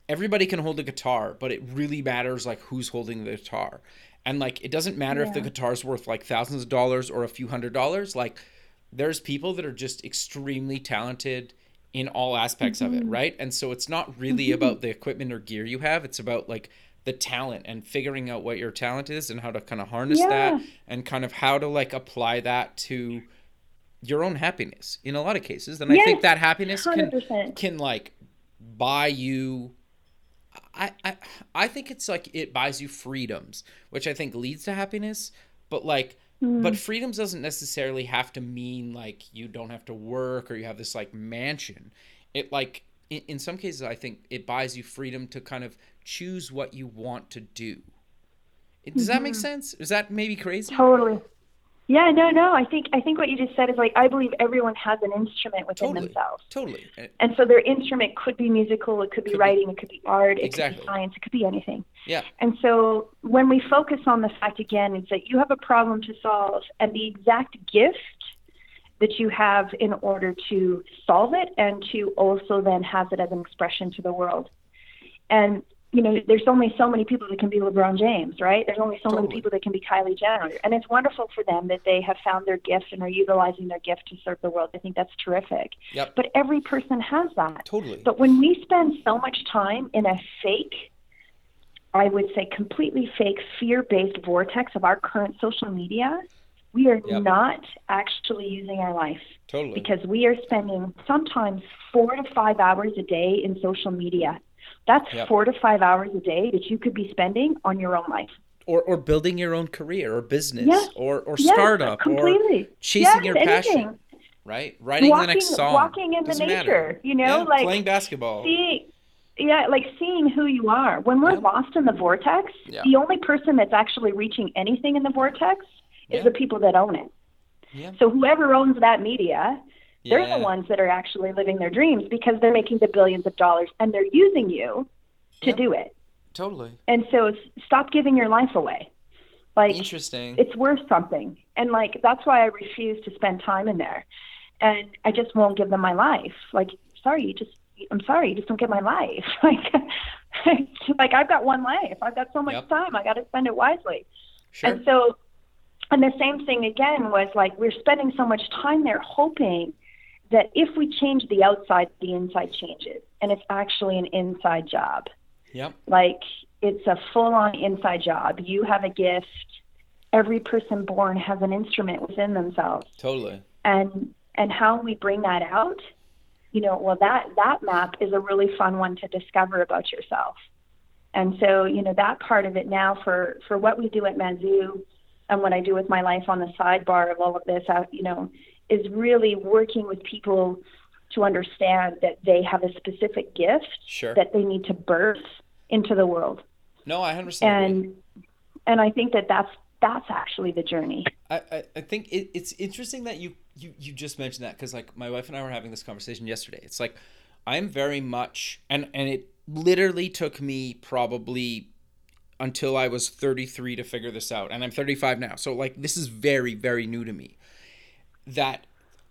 everybody can hold a guitar, but it really matters like who's holding the guitar. And like it doesn't matter if the guitar's worth like thousands of dollars or a few hundred dollars. Like there's people that are just extremely talented in all aspects of it, mm-hmm. right? And so it's not really mm-hmm. about the equipment or gear you have, it's about like the talent and figuring out what your talent is and how to kind of harness that and kind of how to like apply that to your own happiness in a lot of cases. And I think that happiness can 100%. can like buy you I, I I think it's like it buys you freedoms, which I think leads to happiness. But like, Hmm. but freedoms doesn't necessarily have to mean like you don't have to work or you have this like mansion. It like in, in some cases, I think it buys you freedom to kind of choose what you want to do. Does that make Mm-hmm. sense? Is that maybe crazy? Totally. Yeah, no, no. I think I think what you just said is like I believe everyone has an instrument within Totally. themselves. Totally. And so their instrument could be musical, it could be Could be. writing, it could be art, it could Exactly. be science, it could be anything. Yeah. And so when we focus on the fact again is that you have a problem to solve and the exact gift that you have in order to solve it and to also then have it as an expression to the world. And you know, there's only so many people that can be LeBron James, right? There's only so Totally. many people that can be Kylie Jenner. And it's wonderful for them that they have found their gift and are utilizing their gift to serve the world. I think that's terrific. Yep. But every person has that. Totally. But when we spend so much time in a fake, I would say completely fake, fear based vortex of our current social media, we are Yep. not actually using our life Totally. because we are spending sometimes four to five hours a day in social media. That's Yep. four to five hours a day that you could be spending on your own life. or or building your own career or business Yes. or or Yes, startup or chasing Yes, your anything. passion. right? Writing Walking- the next song. walking in the Doesn't nature, matter. you know, Yeah, like, playing basketball. See, yeah, like seeing who you are. When we're lost in the vortex, the only person that's actually reaching anything in the vortex is the people that own it. So whoever owns that media, they're Yeah. the ones that are actually living their dreams because they're making the billions of dollars and they're using you to Yeah. do it. Totally. And so stop giving your life away. Like Interesting. it's worth something. And like that's why I refuse to spend time in there. And I just won't give them my life. Like, sorry, you just I'm sorry, you just don't get my life. [laughs] Like [laughs] like I've got one life. I've got so much Yep. time. I gotta spend it wisely. sure. And so and the same thing again was like we're spending so much time there hoping that if we change the outside, the inside changes. And it's actually an inside job. Yep. Like it's a full on inside job. You have a gift. Every person born has an instrument within themselves. Totally. And and how we bring that out, you know, well that that map is a really fun one to discover about yourself. And so, you know, that part of it now for for what we do at Mazu and what I do with my life on the sidebar of all of this, uh, you know, is really working with people to understand that they have a specific gift Sure. that they need to birth into the world no, I understand. and and I think that that's that's actually the journey. I, I, I think it, it's interesting that you, you, you just mentioned that because like my wife and I were having this conversation yesterday. It's like I'm very much and and it literally took me probably until I was 33 to figure this out, and I'm 35 now. So like this is very very new to me. That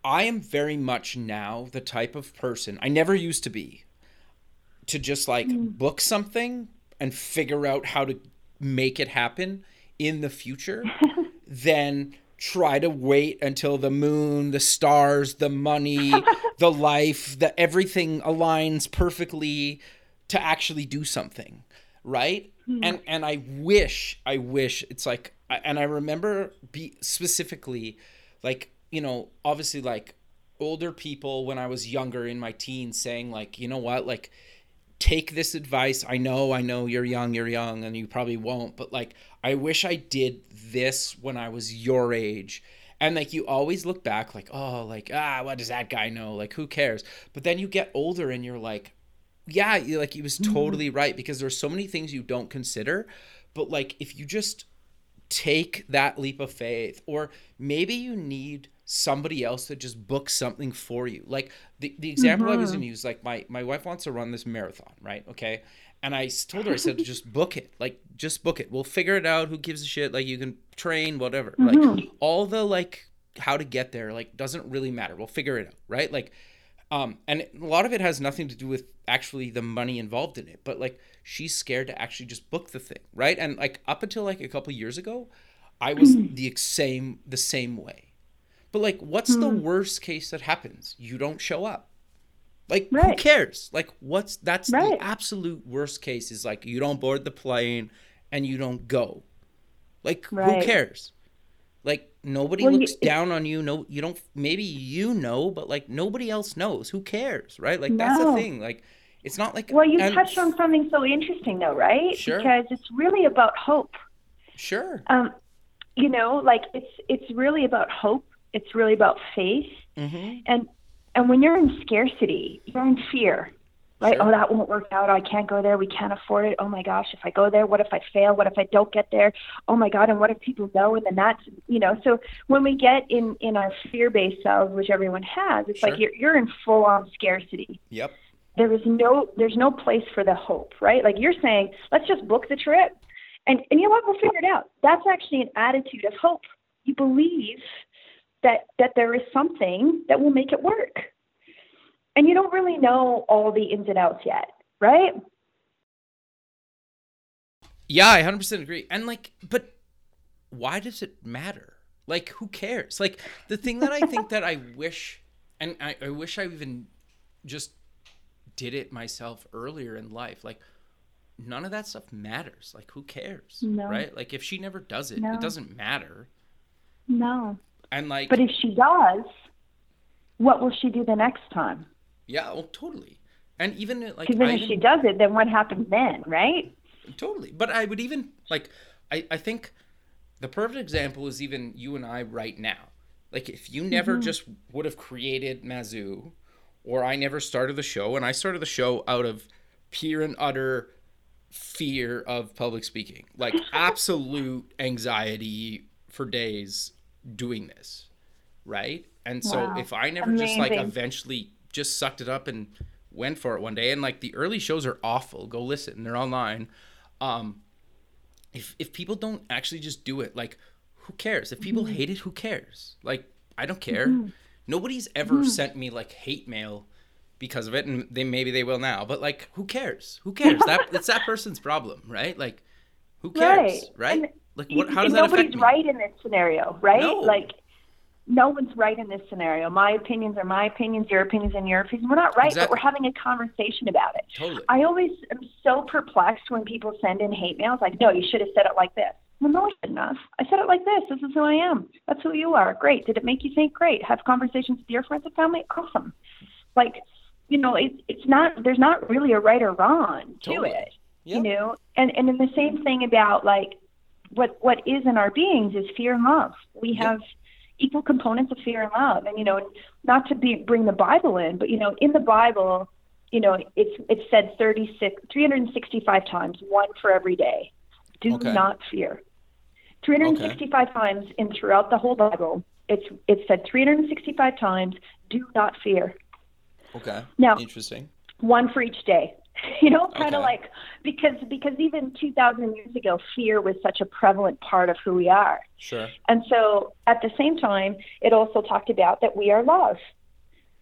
I am very much now the type of person I never used to be to just like mm. book something and figure out how to make it happen in the future [laughs] then try to wait until the moon, the stars, the money, [laughs] the life, the everything aligns perfectly to actually do something, right? Hmm. And and I wish, I wish it's like and I remember be specifically like, you know, obviously like older people when I was younger in my teens saying like, you know what, like take this advice. I know, I know you're young, you're young, and you probably won't, but like, I wish I did this when I was your age. And like you always look back like, oh, like, ah, what does that guy know? Like, who cares? But then you get older and you're like, yeah, you like he was Mm-hmm. totally right because there's so many things you don't consider. But like if you just take that leap of faith, or maybe you need somebody else to just book something for you. Like the, the example I was Mm-hmm. gonna use, like my my wife wants to run this marathon, right? Okay. And I told her, I said, [laughs] just book it. Like, just book it. We'll figure it out. Who gives a shit? Like, you can train, whatever. Like, all the, like, how to get there, like, doesn't really matter. We'll figure it out, right? Like, um, and a lot of it has nothing to do with actually the money involved in it, but like she's scared to actually just book the thing, right? And like up until like a couple years ago, I was the same the same way. But like, what's the worst case that happens? You don't show up. Like, who cares? Like, what's that's Right. the absolute worst case is like you don't board the plane and you don't go. Like, who cares? Like nobody Well, you- looks down on you. No, you don't. Maybe you know, but like nobody else knows. Who cares, right? Like that's the thing. Like it's not like. Well, you and- touched on something so interesting, though, right? Sure. Because it's really about hope. Sure. Um, you know, like it's it's really about hope. It's really about faith. Mm-hmm. And and when you're in scarcity, you're in fear. Right? Sure. Oh, that won't work out. I can't go there. We can't afford it. Oh my gosh, if I go there, what if I fail? What if I don't get there? Oh my god, and what if people know and then that's, you know, so when we get in in our fear-based selves, which everyone has, it's Sure. like you're you're in full-on scarcity. Yep. there is no there's no place for the hope, right? Like you're saying, let's just book the trip. And and you know what? We'll figure it out. That's actually an attitude of hope. You believe that that there is something that will make it work. And you don't really know all the ins and outs yet, right? Yeah, I 100% agree. And like, but why does it matter? Like, who cares? Like, the thing that I think that I [laughs] wish, and I, I wish I even just did it myself earlier in life. Like, none of that stuff matters. Like, who cares? No. Right? Like, if she never does it, No. it doesn't matter. No. And like, But if she does, what will she do the next time? yeah, well, totally. And even like, I if even- she does it, then what happens then, right? totally but i would even like i i think the perfect example is even you and i right now like if you never Mm-hmm. just would have created Mazu, or i never started the show and i started the show out of pure and utter fear of public speaking like [laughs] absolute anxiety for days doing this right? And so Wow. if i never just like eventually just sucked it up and went for it one day and like the early shows are awful go listen they're online um if if people don't actually just do it like who cares? If people mm-hmm. hate it who cares? Like i don't care. Mm-hmm. Nobody's ever mm-hmm. sent me like hate mail because of it and they maybe they will now but like who cares? Who [laughs] cares? That it's that person's problem right? Like who cares right, And- like what how does that nobody's right in this scenario, right? No. Like no one's right in this scenario. My opinions are my opinions, your opinions and your opinions. We're not right, Exactly. but we're having a conversation about it. totally I always am so perplexed when people send in hate mails like, no, you should have said it like this. Well, no, I shouldn't have. I said it like this. This is who I am. That's who you are. Great. Did it make you think? Great. Have conversations with your friends and family? Awesome. Like, you know, it's it's not. There's not really a right or wrong to Totally. it. Yeah. You know, and and then the same thing about like what what is in our beings is fear and love. We have equal components of fear and love, and you know, not to be bring the Bible in, but you know, in the Bible, you know, it's it's said 36, 365 times, one for every day. Do Okay. not fear. 365 times in throughout the whole Bible, it's it's said 365 times, do not fear. okay Now- interesting One for each day. [laughs] You know, kind of Okay. like because because even 2,000 years ago, fear was such a prevalent part of who we are. sure And so at the same time, it also talked about that we are love.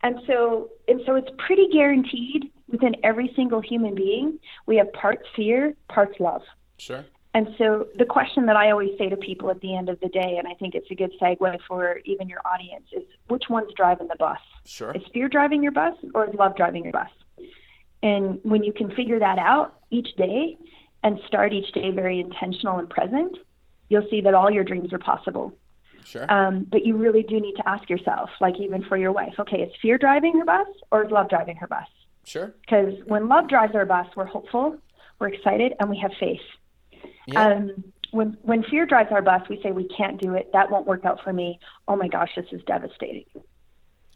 And so and so it's pretty guaranteed within every single human being, we have parts fear, parts love. sure And so the question that I always say to people at the end of the day, and I think it's a good segue for even your audience, is which one's driving the bus? sure Is fear driving your bus or is love driving your bus? And when you can figure that out each day and start each day very intentional and present, you'll see that all your dreams are possible. sure Um, but you really do need to ask yourself, like even for your wife, okay, is fear driving her bus or is love driving her bus? sure Because when love drives our bus, we're hopeful, we're excited, and we have faith. yeah Um, when when fear drives our bus, we say we can't do it. That won't work out for me. Oh my gosh, this is devastating.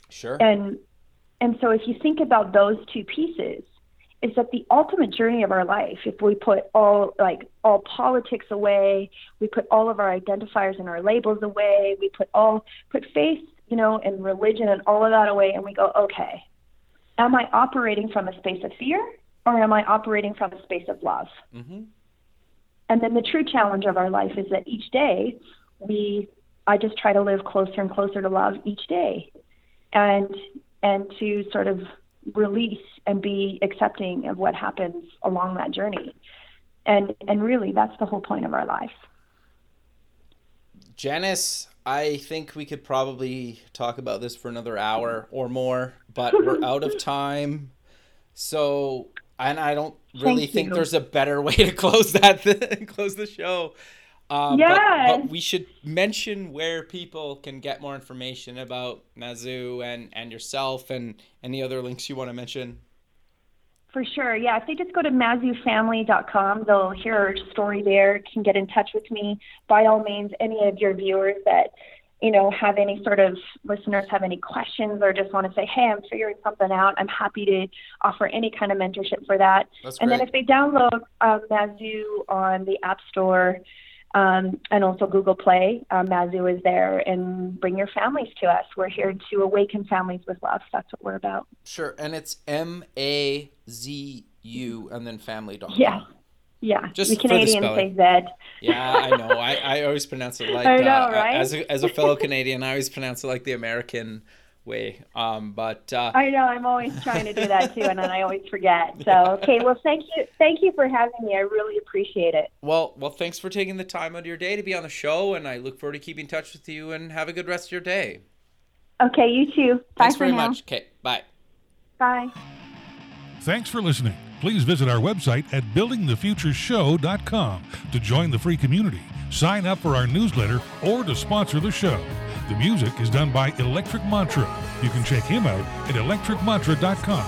Sure. And and so if you think about those two pieces, is that the ultimate journey of our life, if we put all like all politics away, we put all of our identifiers and our labels away, we put all put faith, you know, and religion and all of that away and we go, okay, am I operating from a space of fear or am I operating from a space of love? Mm-hmm. And then the true challenge of our life is that each day we I just try to live closer and closer to love each day. And and to sort of release and be accepting of what happens along that journey. And and really that's the whole point of our life. Janice, I think we could probably talk about this for another hour or more, but we're [laughs] out of time. So, and I don't really Thank think you. there's a better way to close that [laughs] close the show. Uh, but- but, we should mention where people can get more information about Mazu and, and yourself and any other links you want to mention. For sure. Yeah. If they just go to mazufamily.com, they'll hear our story there, can get in touch with me. By all means, any of your viewers that, you know, have any sort of listeners have any questions or just want to say, hey, I'm figuring something out, I'm happy to offer any kind of mentorship for that. That's and then if they download um, Mazu on the App Store um, and also Google Play, um, Mazu is there. And bring your families to us. We're here to awaken families with love. That's what we're about. Sure, and it's M A Z U and then family.com. Yeah. Yeah. Just we the Canadians spelling. say Z. Yeah, I know. I, I always pronounce it [laughs] like I know, uh, right? as a, as a fellow Canadian, I always pronounce it like the American way. Um, but uh, I know. I'm always trying to do that too, and then I always forget. So, okay. Well, thank you. Thank you for having me. I really appreciate it. well, well, thanks for taking the time out of your day to be on the show, and I look forward to keeping in touch with you. And have a good rest of your day. Okay. You too. Bye Thanks for very now. much. Okay, bye. Bye. Thanks for listening. Please visit our website at buildingthefutureshow.com to join the free community, sign up for our newsletter, or to sponsor the show. The music is done by Electric Mantra. You can check him out at electricmantra.com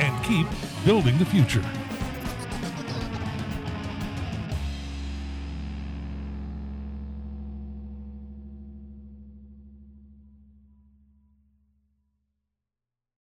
and keep building the future.